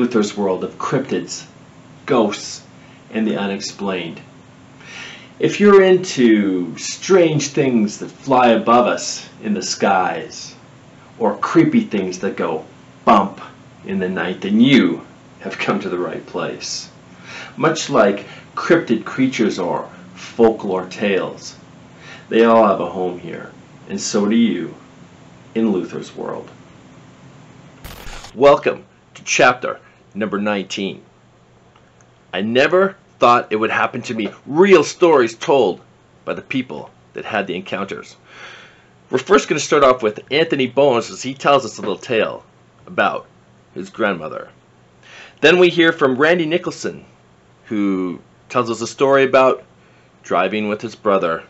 Luther's world of cryptids, ghosts, and the unexplained. If you're into strange things that fly above us in the skies, or creepy things that go bump in the night, then you have come to the right place. Much like cryptid creatures or folklore tales, they all have a home here, and so do you in Luther's world. Welcome to chapter number 19. I never thought it would happen to me. Real stories told by the people that had the encounters. We're first going to start off with Anthony Bones as he tells us a little tale about his grandmother. Then we hear from Randy Nicholson, who tells us a story about driving with his brother,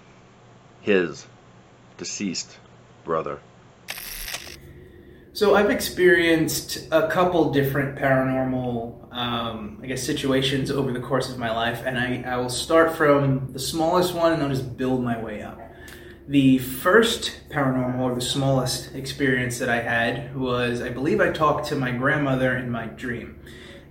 his deceased brother. So I've experienced a couple different paranormal, um, I guess, situations over the course of my life, and I, I will start from the smallest one and I'll just build my way up. The first paranormal, or the smallest experience that I had, was I believe I talked to my grandmother in my dream.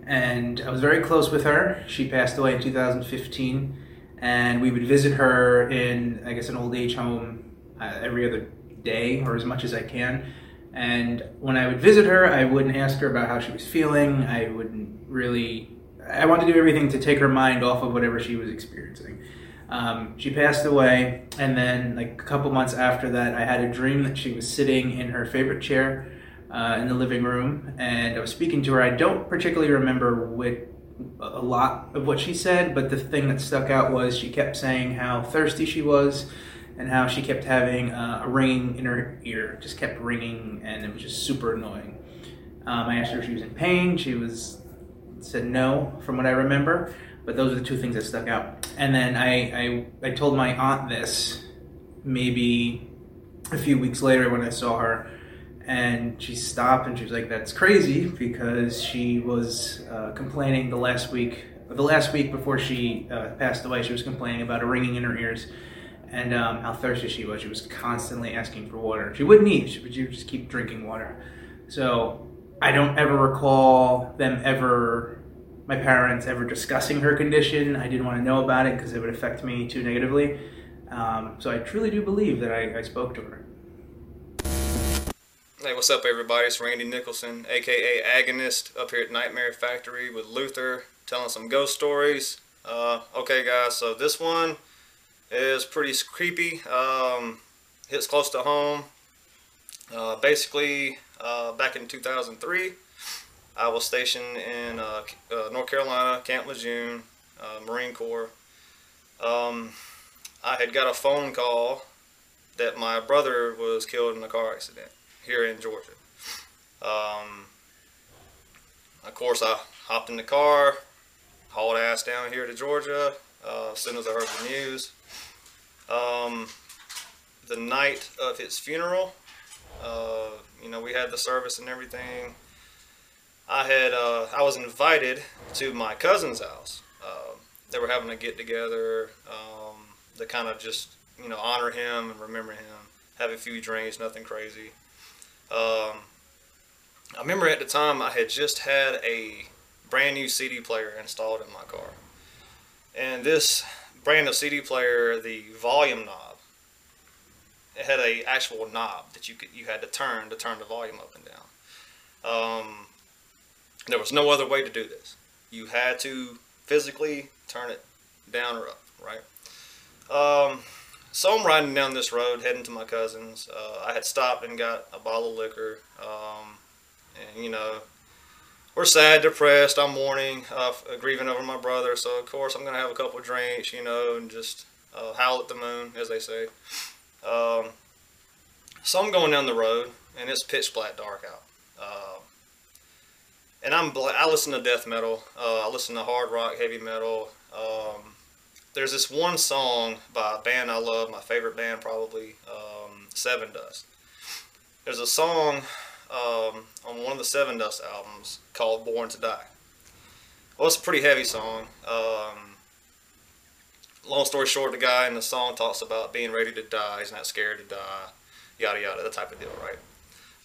And I was very close with her. She passed away in 2015, and we would visit her in, I guess, an old age home uh, every other day or as much as I can and when I would visit her, I wouldn't ask her about how she was feeling. I wouldn't really. I wanted to do everything to take her mind off of whatever she was experiencing. Um, she passed away, and then like a couple months after that, I had a dream that she was sitting in her favorite chair uh, in the living room, and I was speaking to her. I don't particularly remember what a lot of what she said, but the thing that stuck out was she kept saying how thirsty she was and how she kept having uh, a ringing in her ear, just kept ringing, and it was just super annoying. Um, I asked her if she was in pain. She was said no, from what I remember. But those are the two things that stuck out. And then I, I, I told my aunt this maybe a few weeks later when I saw her, and she stopped and she was like, "That's crazy," because she was uh, complaining the last week, the last week before she uh, passed away. She was complaining about a ringing in her ears and um, how thirsty she was. She was constantly asking for water. She wouldn't eat, she would just keep drinking water. So I don't ever recall them ever, my parents ever discussing her condition. I didn't want to know about it because it would affect me too negatively. Um, so I truly do believe that I, I spoke to her. Hey, what's up, everybody? It's Randy Nicholson, aka Agonist, up here at Nightmare Factory with Luther, telling some ghost stories. Uh, okay, guys, so this one is pretty creepy. Um, hits close to home. Uh, basically, uh, back in 2003, I was stationed in uh, uh North Carolina, Camp Lejeune, uh, Marine Corps. Um, I had got a phone call that my brother was killed in a car accident here in Georgia. Um, of course, I hopped in the car, hauled ass down here to Georgia as soon as I heard the news. Um, the night of his funeral, uh, you know, we had the service and everything. I had uh, I was invited to my cousin's house. Uh, they were having a get together um, to kind of just you know honor him and remember him. Have a few drinks, nothing crazy. Um, I remember at the time I had just had a brand new CD player installed in my car, and this brand of CD player, the volume knob, it had a actual knob that you could you had to turn to turn the volume up and down. Um, there was no other way to do this. You had to physically turn it down or up, right? Um, so I'm riding down this road heading to my cousin's. Uh, I had stopped and got a bottle of liquor, um, and you know we're sad, depressed. I'm mourning, uh, grieving over my brother. So of course I'm gonna have a couple drinks, you know, and just uh, howl at the moon, as they say. Um, so I'm going down the road, and it's pitch black dark out. Uh, and I'm I listen to death metal. Uh, I listen to hard rock, heavy metal. Um, there's this one song by a band I love, my favorite band probably, um, Dust. There's a song um, on one of the Sevendust albums called Born to Die. Well, it's a pretty heavy song. Um, long story short, the guy in the song talks about being ready to die. He's not scared to die, yada yada, that type of deal, right?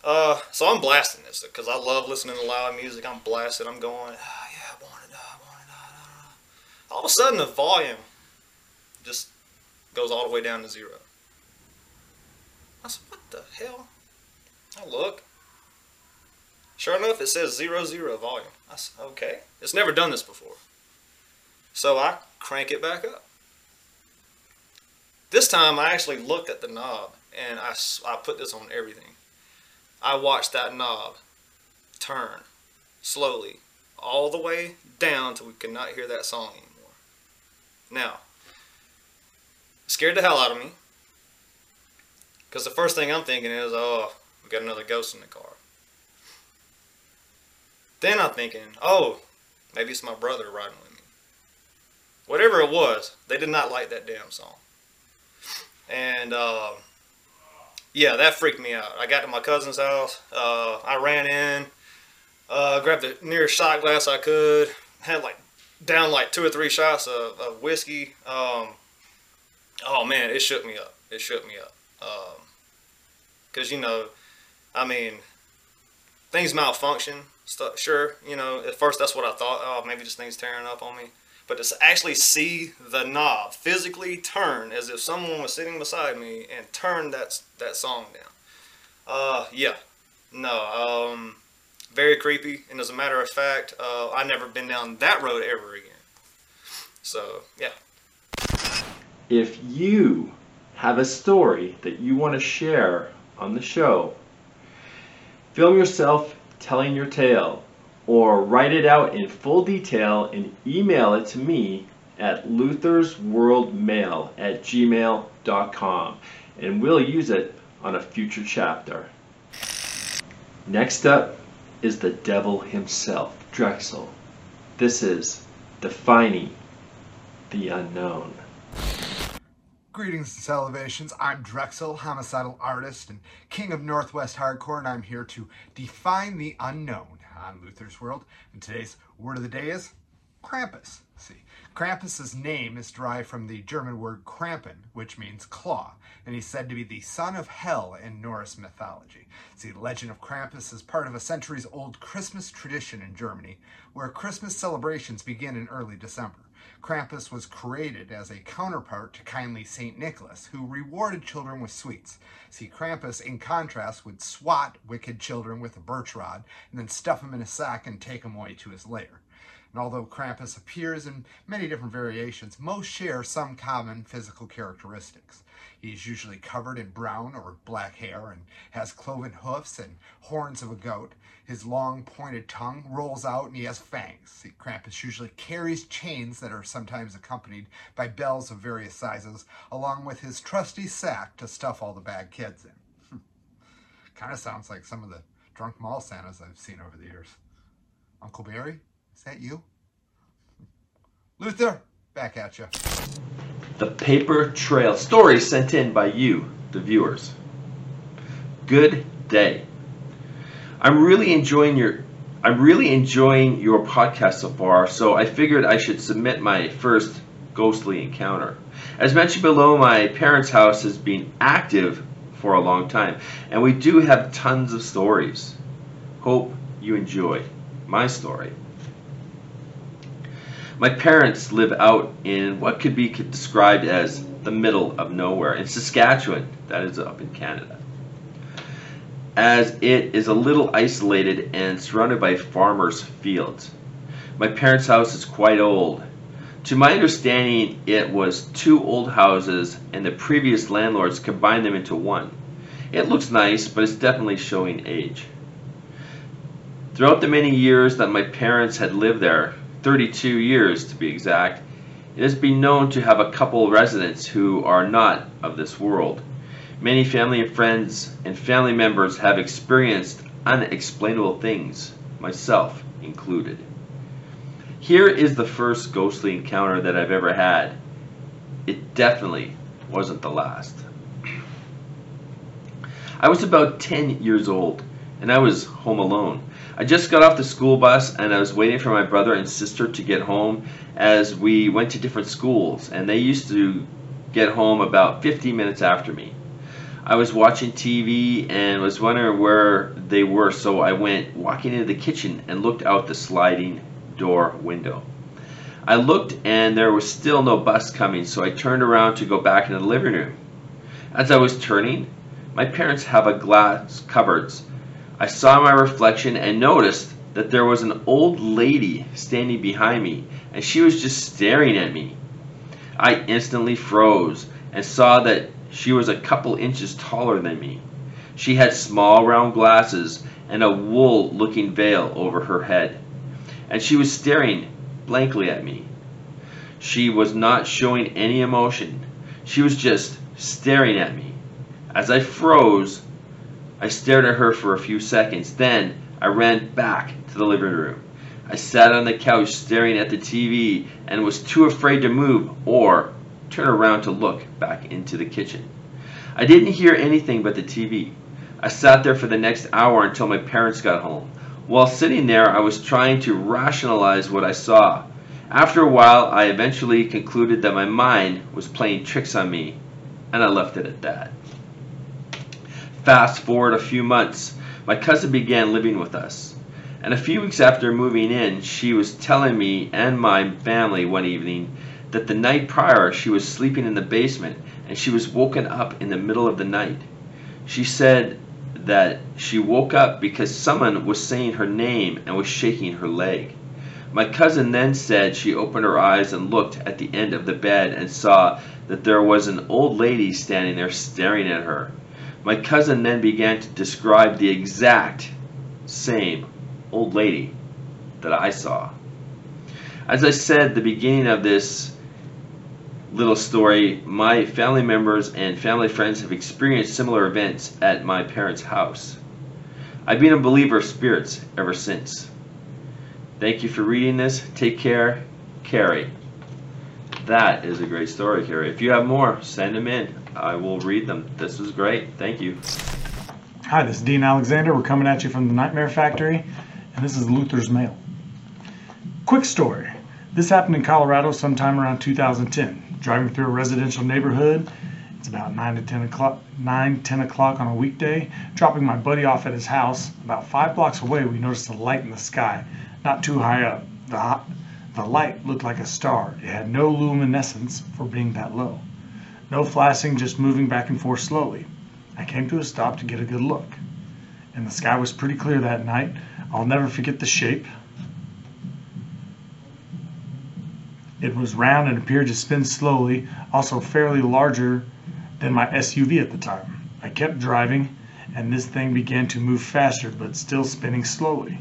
Uh, so I'm blasting this because I love listening to loud music. I'm blasting. I'm going, ah, yeah, want to die, want to die. All of a sudden, the volume just goes all the way down to zero. I said, what the hell? I look. Sure enough, it says zero zero volume. I said, okay. It's never done this before. So I crank it back up. This time I actually looked at the knob and I, I put this on everything. I watched that knob turn slowly all the way down till we could not hear that song anymore. Now, scared the hell out of me because the first thing I'm thinking is, oh, we got another ghost in the car. Then I'm thinking, oh, maybe it's my brother riding with me. Whatever it was, they did not like that damn song. And uh, yeah, that freaked me out. I got to my cousin's house. Uh, I ran in, uh, grabbed the nearest shot glass I could. Had like down like two or three shots of, of whiskey. Um, oh man, it shook me up. It shook me up. Um, you know, I mean, things malfunction. Stuff, sure, you know, at first that's what I thought. Oh, maybe this thing's tearing up on me. But to actually see the knob physically turn as if someone was sitting beside me and turn that that song down. Uh, yeah, no, um, very creepy. And as a matter of fact, uh, I never been down that road ever again. So yeah. If you have a story that you want to share on the show, film yourself telling your tale or write it out in full detail and email it to me at luthersworldmail at gmail.com and we'll use it on a future chapter. Next up is the devil himself, Drexel. This is Defining the Unknown. Greetings and salivations. I'm Drexel, homicidal artist and king of Northwest Hardcore, and I'm here to define the unknown on Luther's World. And today's word of the day is Krampus. See, Krampus's name is derived from the German word Krampen, which means claw, and he's said to be the son of Hel in Norse mythology. See, the legend of Krampus is part of a centuries-old Christmas tradition in Germany, where Christmas celebrations begin in early December. Krampus was created as a counterpart to kindly St. Nicholas, who rewarded children with sweets. See, Krampus, in contrast, would swat wicked children with a birch rod and then stuff them in a sack and take them away to his lair. And although Krampus appears in many different variations, most share some common physical characteristics. He is usually covered in brown or black hair and has cloven hoofs and horns of a goat. His long pointed tongue rolls out and he has fangs. Krampus usually carries chains that are sometimes accompanied by bells of various sizes, along with his trusty sack to stuff all the bad kids in. kind of sounds like some of the drunk mall Santas I've seen over the years. Uncle Barry, is that you? Luther, back at you the paper trail Story sent in by you, the viewers. Good day. I'm really enjoying your I'm really enjoying your podcast so far, so I figured I should submit my first ghostly encounter. As mentioned below, my parents' house has been active for a long time, and we do have tons of stories. Hope you enjoy my story. My parents live out in what could be described as the middle of nowhere in Saskatchewan, that is up in Canada. As it is a little isolated and surrounded by farmers' fields. My parents' house is quite old. To my understanding, it was two old houses and the previous landlords combined them into one. It looks nice, but it's definitely showing age. Throughout the many years that my parents had lived there, 32 years to be exact, it has been known to have a couple residents who are not of this world. Many family and friends and family members have experienced unexplainable things, myself included. Here is the first ghostly encounter that I've ever had. It definitely wasn't the last. I was about 10 years old and I was home alone. I just got off the school bus and I was waiting for my brother and sister to get home as we went to different schools and they used to get home about 15 minutes after me. I was watching TV and was wondering where they were, so I went walking into the kitchen and looked out the sliding door window. I looked and there was still no bus coming, so I turned around to go back into the living room. As I was turning, my parents have a glass cupboards. I saw my reflection and noticed that there was an old lady standing behind me and she was just staring at me. I instantly froze and saw that she was a couple inches taller than me. She had small round glasses and a wool looking veil over her head. And she was staring blankly at me. She was not showing any emotion. She was just staring at me. As I froze, I stared at her for a few seconds. Then I ran back to the living room. I sat on the couch staring at the TV and was too afraid to move or turn around to look back into the kitchen. I didn't hear anything but the TV. I sat there for the next hour until my parents got home. While sitting there, I was trying to rationalize what I saw. After a while, I eventually concluded that my mind was playing tricks on me, and I left it at that. Fast forward a few months, my cousin began living with us. And a few weeks after moving in, she was telling me and my family one evening that the night prior she was sleeping in the basement and she was woken up in the middle of the night. She said that she woke up because someone was saying her name and was shaking her leg. My cousin then said she opened her eyes and looked at the end of the bed and saw that there was an old lady standing there staring at her. My cousin then began to describe the exact same old lady that I saw. As I said, the beginning of this little story, my family members and family friends have experienced similar events at my parents' house. I've been a believer of spirits ever since. Thank you for reading this. Take care. Carrie. That is a great story, Carrie. If you have more, send them in. I will read them. This was great. Thank you. Hi, this is Dean Alexander. We're coming at you from the Nightmare Factory, and this is Luther's Mail. Quick story. This happened in Colorado sometime around 2010. Driving through a residential neighborhood, it's about 9 to 10 o'clock, 9, 10 o'clock on a weekday. Dropping my buddy off at his house, about five blocks away, we noticed a light in the sky, not too high up. The, the light looked like a star. It had no luminescence for being that low. No flashing, just moving back and forth slowly. I came to a stop to get a good look. And the sky was pretty clear that night. I'll never forget the shape. It was round and appeared to spin slowly, also fairly larger than my SUV at the time. I kept driving, and this thing began to move faster, but still spinning slowly.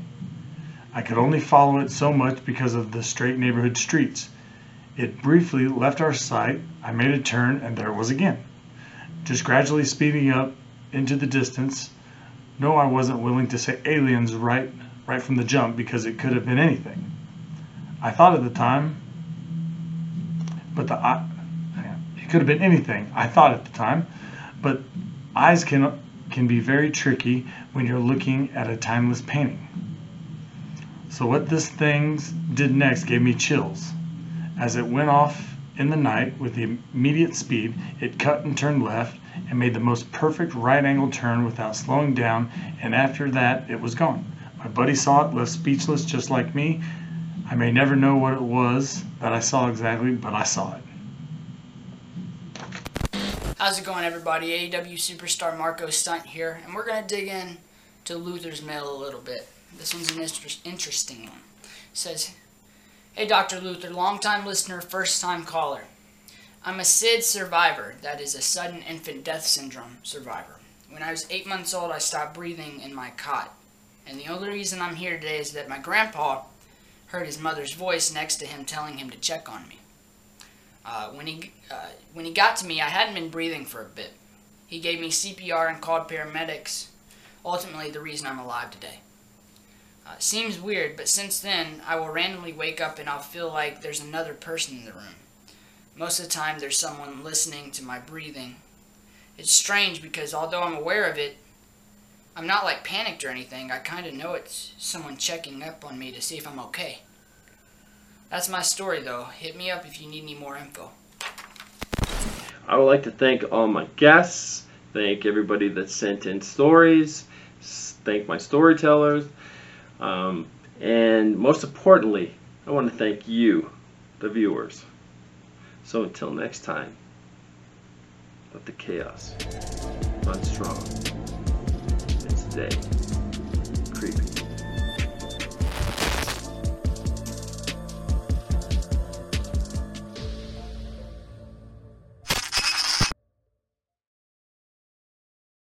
I could only follow it so much because of the straight neighborhood streets. It briefly left our sight. I made a turn, and there it was again, just gradually speeding up into the distance. No, I wasn't willing to say aliens right, right from the jump because it could have been anything. I thought at the time, but the it could have been anything. I thought at the time, but eyes can can be very tricky when you're looking at a timeless painting. So what this thing did next gave me chills. As it went off in the night with the immediate speed, it cut and turned left and made the most perfect right angle turn without slowing down, and after that it was gone. My buddy saw it, left speechless just like me. I may never know what it was that I saw exactly, but I saw it. How's it going, everybody? AEW superstar Marko Stunt here, and we're going to dig in to Luther's mail a little bit. This one's an inter interesting one. It says, Hey, Dr. Luther, long-time listener, first-time caller. I'm a SID survivor, that is a sudden infant death syndrome survivor. When I was eight months old, I stopped breathing in my cot. And the only reason I'm here today is that my grandpa heard his mother's voice next to him telling him to check on me. Uh, when, he, uh, when he got to me, I hadn't been breathing for a bit. He gave me CPR and called paramedics, ultimately the reason I'm alive today. Uh, seems weird, but since then, I will randomly wake up and I'll feel like there's another person in the room. Most of the time, there's someone listening to my breathing. It's strange because although I'm aware of it, I'm not like panicked or anything. I kind of know it's someone checking up on me to see if I'm okay. That's my story though. Hit me up if you need any more info. I would like to thank all my guests thank everybody that sent in stories, thank my storytellers, um, and most importantly, I want to thank you, the viewers. So until next time, let the chaos run strong. It's day.